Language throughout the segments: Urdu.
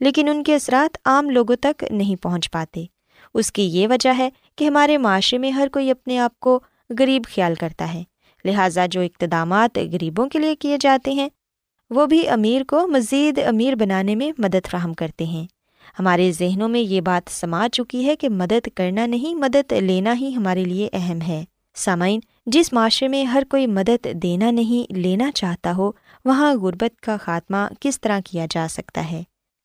لیکن ان کے اثرات عام لوگوں تک نہیں پہنچ پاتے۔ اس کی یہ وجہ ہے کہ ہمارے معاشرے میں ہر کوئی اپنے آپ کو غریب خیال کرتا ہے۔ لہٰذا جو اقتدامات غریبوں کے لیے کیے جاتے ہیں، وہ بھی امیر کو مزید امیر بنانے میں مدد فراہم کرتے ہیں۔ ہمارے ذہنوں میں یہ بات سما چکی ہے کہ مدد کرنا نہیں، مدد لینا ہی ہمارے لیے اہم ہے۔ سامعین، جس معاشرے میں ہر کوئی مدد دینا نہیں، لینا چاہتا ہو، وہاں غربت کا خاتمہ کس طرح کیا جا سکتا ہے؟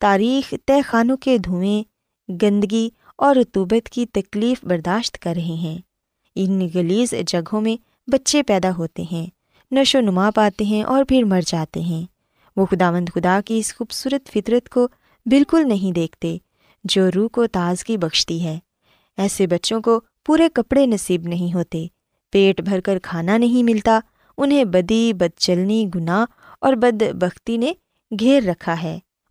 تاریخ طے خانوں کے دھوئیں، گندگی اور رتوبت کی تکلیف برداشت کر رہے ہیں۔ ان گلیز جگہوں میں بچے پیدا ہوتے ہیں، نشو و نما پاتے ہیں اور پھر مر جاتے ہیں۔ وہ خدا مند خدا کی اس خوبصورت فطرت کو بالکل نہیں دیکھتے، جو روح کو تازگی بخشتی ہے۔ ایسے بچوں کو پورے کپڑے نصیب نہیں ہوتے، پیٹ بھر کر کھانا نہیں ملتا، انہیں بدی، بد چلنی، گناہ اور بد بختی نے گھیر رکھا ہے۔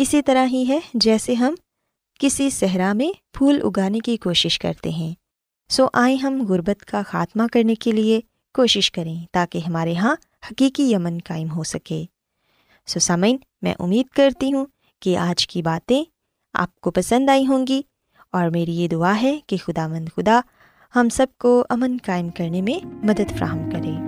اسی طرح ہی ہے جیسے ہم کسی صحرا میں پھول اگانے کی کوشش کرتے ہیں۔ سو آئیں ہم غربت کا خاتمہ کرنے کے لیے کوشش کریں تاکہ ہمارے یہاں حقیقی امن قائم ہو سکے۔ سو سامعین، میں امید کرتی ہوں کہ آج کی باتیں آپ کو پسند آئی ہوں گی اور میری یہ دعا ہے کہ خدا مند خدا ہم سب کو امن قائم کرنے میں مدد فراہم کرے۔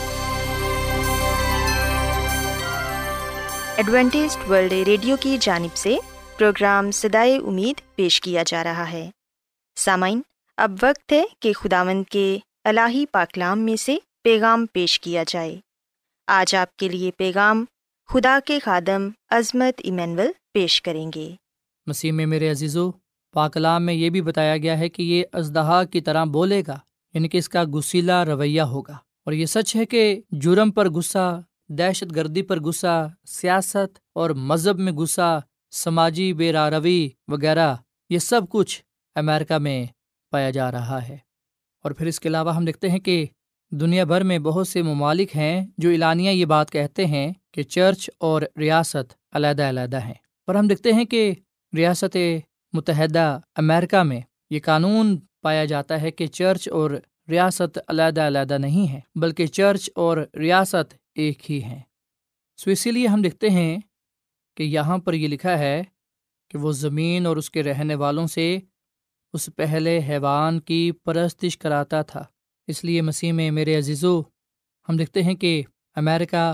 Adventist World Radio کی جانب سے پروگرام سدائے امید پیش کیا جا رہا ہے۔ سامعین، اب وقت ہے کہ خدا مند کے الہی پاکلام میں سے پیغام پیش کیا جائے۔ آج آپ کے لیے پیغام خدا کے خادم عظمت ایمینول پیش کریں گے۔ مسیح میں میرے عزیزو، پاکلام میں یہ بھی بتایا گیا ہے کہ یہ ازدہا کی طرح بولے گا یعنی کہ اس کا غسیلا رویہ ہوگا۔ اور یہ سچ ہے کہ جرم پر غصہ دہشت گردی پر غصہ سیاست اور مذہب میں غصہ سماجی بے روی وغیرہ، یہ سب کچھ امیرکا میں پایا جا رہا ہے۔ اور پھر اس کے علاوہ ہم دیکھتے ہیں کہ دنیا بھر میں بہت سے ممالک ہیں جو اعلانیہ یہ بات کہتے ہیں کہ چرچ اور ریاست علیحدہ علیحدہ ہیں۔ پر ہم دیکھتے ہیں کہ ریاست متحدہ امریکہ میں یہ قانون پایا جاتا ہے کہ چرچ اور ریاست علیحدہ علیحدہ نہیں ہے، بلکہ چرچ اور ریاست ایک ہی ہیں۔ سو اسی لیے ہم دیکھتے ہیں کہ یہاں پر یہ لکھا ہے کہ وہ زمین اور اس کے رہنے والوں سے اس پہلے حیوان کی پرستش کراتا تھا۔ اس لیے مسیح میں میرے عزیزو، ہم دیکھتے ہیں کہ امریکہ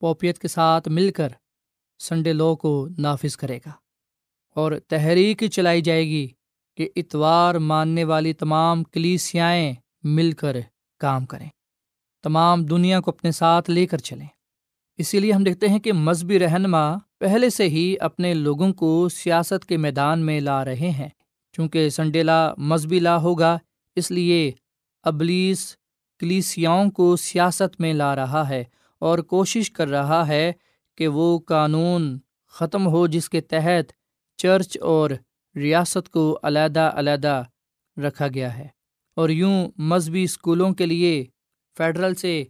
پوپیت کے ساتھ مل کر سنڈے لو کو نافذ کرے گا اور تحریک چلائی جائے گی کہ اتوار ماننے والی تمام کلیسیائیں مل کر کام کریں۔ تمام دنیا کو اپنے ساتھ لے کر چلیں۔ اسی لیے ہم دیکھتے ہیں کہ مذہبی رہنما پہلے سے ہی اپنے لوگوں کو سیاست کے میدان میں لا رہے ہیں۔ چونکہ سنڈے لا مذہبی لا ہوگا، اس لیے ابلیس کلیسیاؤں کو سیاست میں لا رہا ہے اور کوشش کر رہا ہے کہ وہ قانون ختم ہو، جس کے تحت چرچ اور ریاست کو علیحدہ علیحدہ رکھا گیا ہے۔ اور یوں مذہبی اسکولوں کے لیے فیڈرل سے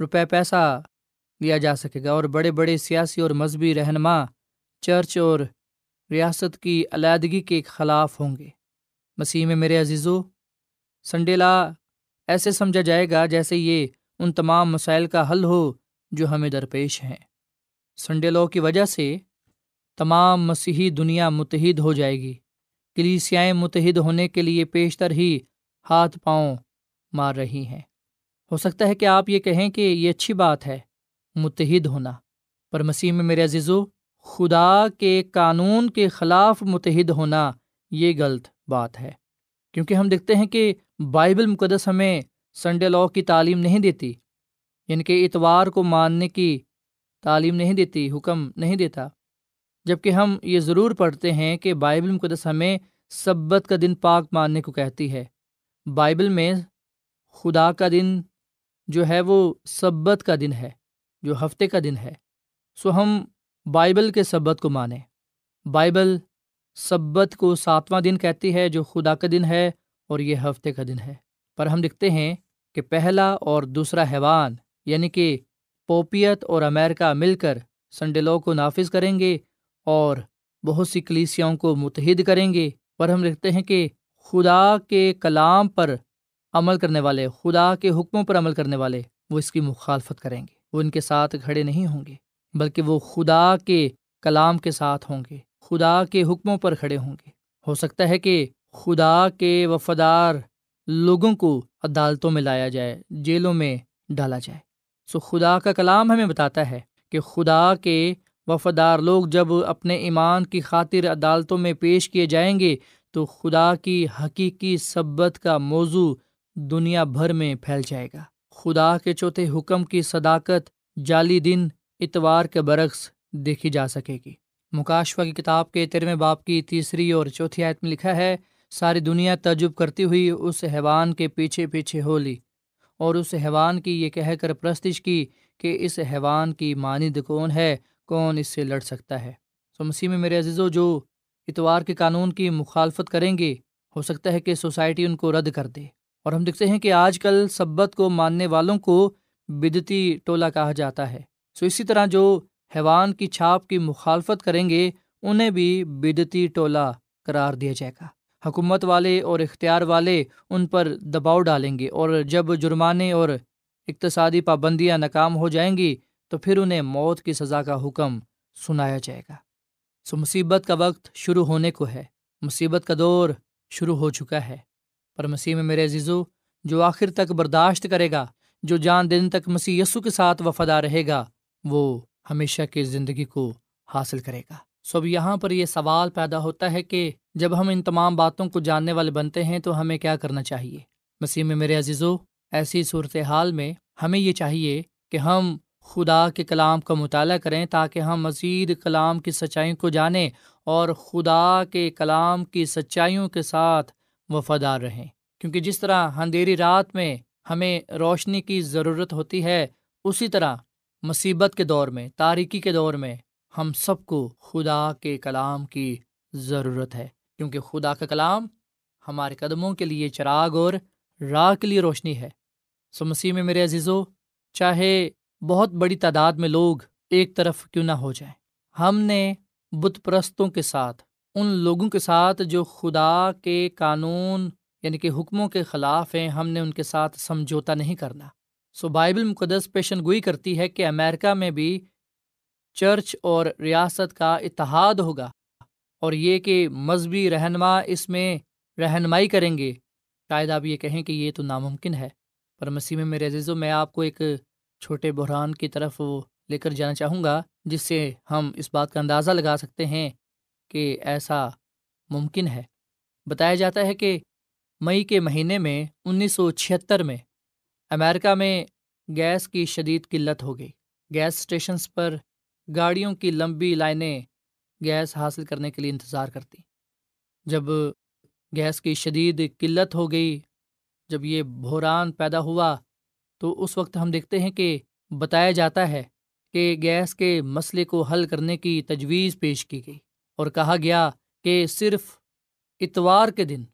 روپے پیسہ لیا جا سکے گا اور بڑے بڑے سیاسی اور مذہبی رہنما، چرچ اور ریاست کی علیحدگی کے خلاف ہوں گے۔ مسیح میں میرے عزیزو سنڈیلا ایسے سمجھا جائے گا جیسے یہ ان تمام مسائل کا حل ہو جو ہمیں درپیش ہیں۔ سنڈے لو کی وجہ سے تمام مسیحی دنیا متحد ہو جائے گی۔ کلیسیائیں متحد ہونے کے لیے پیشتر ہی ہاتھ پاؤں مار رہی ہیں۔ ہو سکتا ہے کہ آپ یہ کہیں کہ یہ اچھی بات ہے، متحد ہونا۔ پر مسیح میں میرے عزیزو، خدا کے قانون کے خلاف متحد ہونا یہ غلط بات ہے۔ کیونکہ ہم دیکھتے ہیں کہ بائبل مقدس ہمیں سنڈے لاء کی تعلیم نہیں دیتی یعنی کہ اتوار کو ماننے کی تعلیم نہیں دیتی، حکم نہیں دیتا۔ جبکہ ہم یہ ضرور پڑھتے ہیں کہ بائبل مقدس ہمیں سبت کا دن پاک ماننے کو کہتی ہے۔ بائبل میں خدا کا دن جو ہے وہ سبت کا دن ہے، جو ہفتے کا دن ہے۔ سو ہم بائبل کے سبت کو مانیں۔ بائبل سبت کو ساتواں دن کہتی ہے، جو خدا کا دن ہے اور یہ ہفتے کا دن ہے۔ پر ہم دکھتے ہیں کہ پہلا اور دوسرا حیوان یعنی کہ پوپیت اور امیرکا مل کر سنڈے لو کو نافذ کریں گے اور بہت سی کلیسیاؤں کو متحد کریں گے۔ پر ہم لکھتے ہیں کہ خدا کے کلام پر عمل کرنے والے، خدا کے حکموں پر عمل کرنے والے، وہ اس کی مخالفت کریں گے۔ وہ ان کے ساتھ کھڑے نہیں ہوں گے، بلکہ وہ خدا کے کلام کے ساتھ ہوں گے، خدا کے حکموں پر کھڑے ہوں گے۔ ہو سکتا ہے کہ خدا کے وفادار لوگوں کو عدالتوں میں لایا جائے، جیلوں میں ڈالا جائے۔ سو خدا کا کلام ہمیں بتاتا ہے کہ خدا کے وفادار لوگ جب اپنے ایمان کی خاطر عدالتوں میں پیش کیے جائیں گے، تو خدا کی حقیقی سبت کا موضوع دنیا بھر میں پھیل جائے گا۔ خدا کے چوتھے حکم کی صداقت جعلی دن اتوار کے برعکس دیکھی جا سکے گی۔ مکاشفہ کی کتاب کے تیرہویں باپ کی تیسری اور چوتھی آیت میں لکھا ہے، ساری دنیا تجب کرتی ہوئی اس حیوان کے پیچھے پیچھے ہو لی اور اس حیوان کی یہ کہہ کر پرستش کی کہ اس حیوان کی مانند کون ہے، کون اس سے لڑ سکتا ہے۔ سو مسیح میں میرے عزیز و جو اتوار کے قانون کی مخالفت کریں گے، ہو سکتا ہے کہ سوسائٹی ان کو رد کر دے۔ اور ہم دیکھتے ہیں کہ آج کل سبت کو ماننے والوں کو بدتی ٹولہ کہا جاتا ہے۔ سو اسی طرح جو حیوان کی چھاپ کی مخالفت کریں گے، انہیں بھی بدتی ٹولہ قرار دیا جائے گا۔ حکومت والے اور اختیار والے ان پر دباؤ ڈالیں گے اور جب جرمانے اور اقتصادی پابندیاں ناکام ہو جائیں گی، تو پھر انہیں موت کی سزا کا حکم سنایا جائے گا۔ سو مصیبت کا وقت شروع ہونے کو ہے۔ مصیبت کا دور شروع ہو چکا ہے۔ پر مسیح میں میرے عزیزو، جو آخر تک برداشت کرے گا، جو جان دن تک مسیح یسو کے ساتھ وفادہ رہے گا، وہ ہمیشہ کی زندگی کو حاصل کرے گا۔ سو اب یہاں پر یہ سوال پیدا ہوتا ہے کہ جب ہم ان تمام باتوں کو جاننے والے بنتے ہیں تو ہمیں کیا کرنا چاہیے؟ مسیح میں میرے عزیزو، ایسی صورت حال میں ہمیں یہ چاہیے کہ ہم خدا کے کلام کا مطالعہ کریں تاکہ ہم مزید کلام کی سچائیوں کو جانیں اور خدا کے کلام کی سچائیوں کے ساتھ وفادار رہیں۔ کیونکہ جس طرح اندھیری رات میں ہمیں روشنی کی ضرورت ہوتی ہے، اسی طرح مصیبت کے دور میں، تاریکی کے دور میں ہم سب کو خدا کے کلام کی ضرورت ہے۔ کیونکہ خدا کا کلام ہمارے قدموں کے لیے چراغ اور راہ کے لیے روشنی ہے۔ سو مسیح میں میرے عزیزو، چاہے بہت بڑی تعداد میں لوگ ایک طرف کیوں نہ ہو جائیں، ہم نے بت پرستوں کے ساتھ ان لوگوں کے ساتھ جو خدا کے قانون یعنی کہ حکموں کے خلاف ہیں، ہم نے ان کے ساتھ سمجھوتا نہیں کرنا۔ سو بائبل مقدس پیشن گوئی کرتی ہے کہ امریکہ میں بھی چرچ اور ریاست کا اتحاد ہوگا اور یہ کہ مذہبی رہنما اس میں رہنمائی کریں گے۔ شاید آپ یہ کہیں کہ یہ تو ناممکن ہے، پر مسیح میں میرے عزیز میں آپ کو ایک چھوٹے بحران کی طرف لے کر جانا چاہوں گا، جس سے ہم اس بات کا اندازہ لگا سکتے ہیں کہ ایسا ممکن ہے۔ بتایا جاتا ہے کہ مئی کے مہینے میں انیس سو چھہتر میں امریکہ میں گیس کی شدید قلت ہو گئی۔ گیس اسٹیشنس پر گاڑیوں کی لمبی لائنیں گیس حاصل کرنے کے لیے انتظار کرتی جب گیس کی شدید قلت ہو گئی، جب یہ بحران پیدا ہوا، تو اس وقت ہم دیکھتے ہیں کہ بتایا جاتا ہے کہ گیس کے مسئلے کو حل کرنے کی تجویز پیش کی گئی۔ اور کہا گیا کہ صرف اتوار کے دن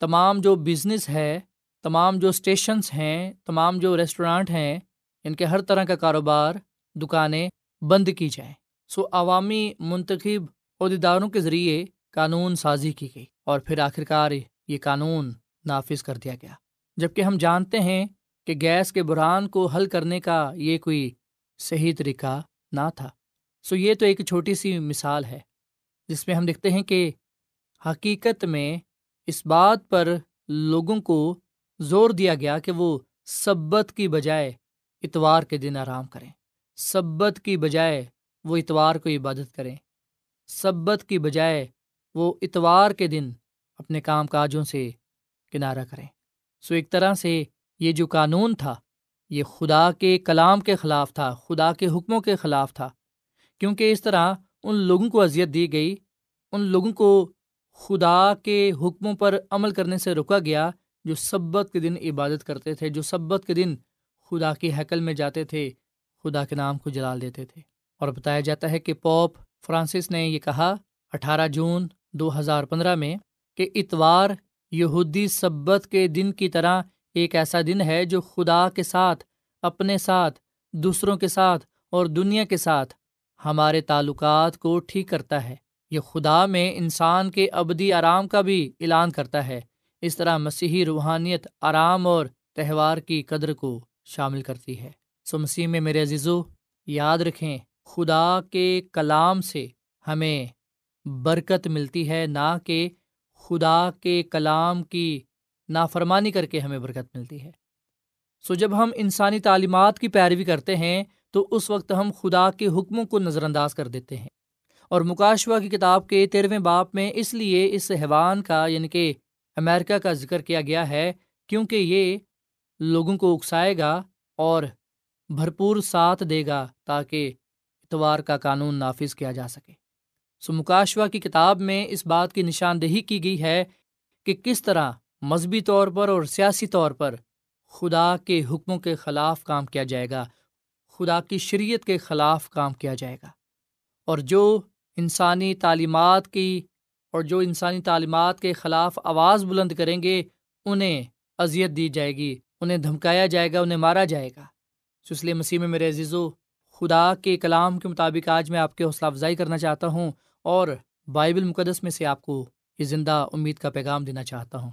تمام جو بزنس ہے، تمام جو اسٹیشنس ہیں، تمام جو ریسٹورانٹ ہیں، ان کے ہر طرح کا کاروبار، دکانیں بند کی جائیں۔ سو عوامی منتخب عہدیداروں کے ذریعے قانون سازی کی گئی اور پھر آخرکار یہ قانون نافذ کر دیا گیا۔ جبکہ ہم جانتے ہیں کہ گیس کے برہان کو حل کرنے کا یہ کوئی صحیح طریقہ نہ تھا۔ سو یہ تو ایک چھوٹی سی مثال ہے۔ جس میں ہم دیکھتے ہیں کہ حقیقت میں اس بات پر لوگوں کو زور دیا گیا کہ وہ سبت کی بجائے اتوار کے دن آرام کریں۔ سبت کی بجائے وہ اتوار کو عبادت کریں۔ سبت کی بجائے وہ اتوار کے دن اپنے کام کاجوں سے کنارہ کریں۔ سو ایک طرح سے یہ جو قانون تھا، یہ خدا کے کلام کے خلاف تھا، خدا کے حکموں کے خلاف تھا۔ کیونکہ اس طرح ان لوگوں کو اذیت دی گئی، ان لوگوں کو خدا کے حکموں پر عمل کرنے سے روکا گیا جو سبت کے دن عبادت کرتے تھے، جو سبت کے دن خدا کی حقل میں جاتے تھے، خدا کے نام کو جلال دیتے تھے۔ اور بتایا جاتا ہے کہ پوپ فرانسس نے یہ کہا اٹھارہ جون دو ہزار پندرہ میں کہ اتوار یہودی سبت کے دن کی طرح ایک ایسا دن ہے جو خدا کے ساتھ، اپنے ساتھ، دوسروں کے ساتھ اور دنیا کے ساتھ ہمارے تعلقات کو ٹھیک کرتا ہے۔ یہ خدا میں انسان کے ابدی آرام کا بھی اعلان کرتا ہے۔ اس طرح مسیحی روحانیت آرام اور تہوار کی قدر کو شامل کرتی ہے۔ سو مسیح میں میرے عزیزو، یاد رکھیں، خدا کے کلام سے ہمیں برکت ملتی ہے، نہ کہ خدا کے کلام کی نافرمانی کر کے ہمیں برکت ملتی ہے۔ سو جب ہم انسانی تعلیمات کی پیروی کرتے ہیں تو اس وقت ہم خدا کے حکموں کو نظر انداز کر دیتے ہیں۔ اور مکاشوا کی کتاب کے تیرہویں باپ میں اس لیے اس حیوان کا یعنی کہ امریکہ کا ذکر کیا گیا ہے کیونکہ یہ لوگوں کو اکسائے گا اور بھرپور ساتھ دے گا تاکہ اتوار کا قانون نافذ کیا جا سکے۔ سو مکاشوا کی کتاب میں اس بات کی نشاندہی کی گئی ہے کہ کس طرح مذہبی طور پر اور سیاسی طور پر خدا کے حکموں کے خلاف کام کیا جائے گا۔ خدا کی شریعت کے خلاف کام کیا جائے گا۔ اور جو انسانی تعلیمات کی، اور جو انسانی تعلیمات کے خلاف آواز بلند کریں گے، انہیں اذیت دی جائے گی، انہیں دھمکایا جائے گا، انہیں مارا جائے گا۔ اس لیے مسیح میں میرے عزیز و خدا کے کلام کے مطابق آج میں آپ کی حوصلہ افزائی کرنا چاہتا ہوں، اور بائبل مقدس میں سے آپ کو یہ زندہ امید کا پیغام دینا چاہتا ہوں۔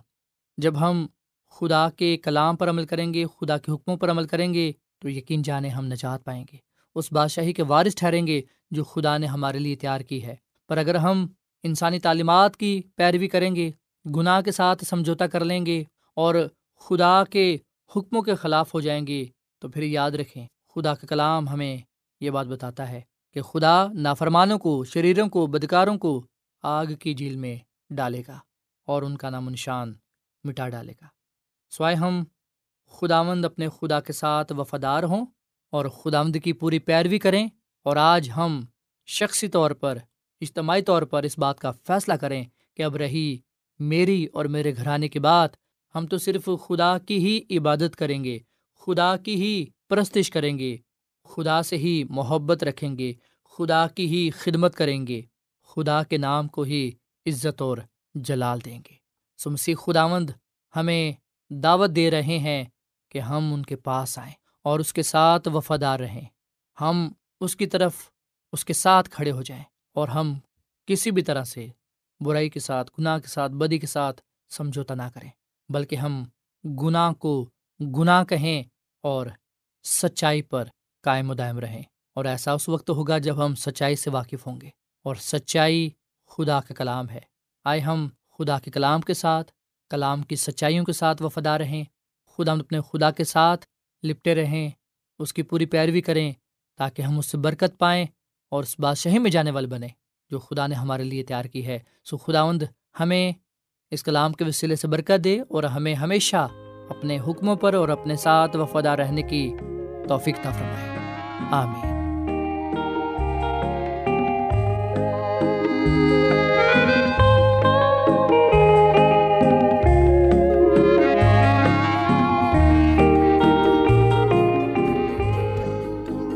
جب ہم خدا کے کلام پر عمل کریں گے، خدا کے حکموں پر عمل کریں گے تو یقین جانے ہم نجات پائیں گے۔ اس بادشاہی کے وارث ٹھہریں گے جو خدا نے ہمارے لیے تیار کی ہے۔ پر اگر ہم انسانی تعلیمات کی پیروی کریں گے، گناہ کے ساتھ سمجھوتا کر لیں گے اور خدا کے حکموں کے خلاف ہو جائیں گے، تو پھر یاد رکھیں، خدا کا کلام ہمیں یہ بات بتاتا ہے کہ خدا نافرمانوں کو، شریروں کو، بدکاروں کو آگ کی جھیل میں ڈالے گا اور ان کا نام نشان مٹا ڈالے گا۔ سوائے ہم خداوند اپنے خدا کے ساتھ وفادار ہوں اور خداوند کی پوری پیروی کریں اور آج ہم شخصی طور پر، اجتماعی طور پر اس بات کا فیصلہ کریں کہ اب رہی میری اور میرے گھرانے کی بات، ہم تو صرف خدا کی ہی عبادت کریں گے، خدا کی ہی پرستش کریں گے، خدا سے ہی محبت رکھیں گے، خدا کی ہی خدمت کریں گے، خدا کے نام کو ہی عزت اور جلال دیں گے۔ سمسی خداوند ہمیں دعوت دے رہے ہیں کہ ہم ان کے پاس آئیں اور اس کے ساتھ وفادار رہیں۔ ہم اس کی طرف، اس کے ساتھ کھڑے ہو جائیں اور ہم کسی بھی طرح سے برائی کے ساتھ، گناہ کے ساتھ، بدی کے ساتھ سمجھوتا نہ کریں، بلکہ ہم گناہ کو گناہ کہیں اور سچائی پر قائم و دائم رہیں۔ اور ایسا اس وقت ہوگا جب ہم سچائی سے واقف ہوں گے۔ اور سچائی خدا کا کلام ہے۔ آئے ہم خدا کے کلام کے ساتھ، کلام کی سچائیوں کے ساتھ وفادار رہیں خدا ہم اپنے خدا کے ساتھ لپٹے رہیں، اس کی پوری پیروی کریں تاکہ ہم اس سے برکت پائیں اور اس بادشاہی میں جانے والے بنیں جو خدا نے ہمارے لیے تیار کی ہے۔ سو خداوند ہمیں اس کلام کے وسیلے سے برکت دے اور ہمیں ہمیشہ اپنے حکموں پر اور اپنے ساتھ وفادار رہنے کی توفیق نہ فرمائے۔ آمین۔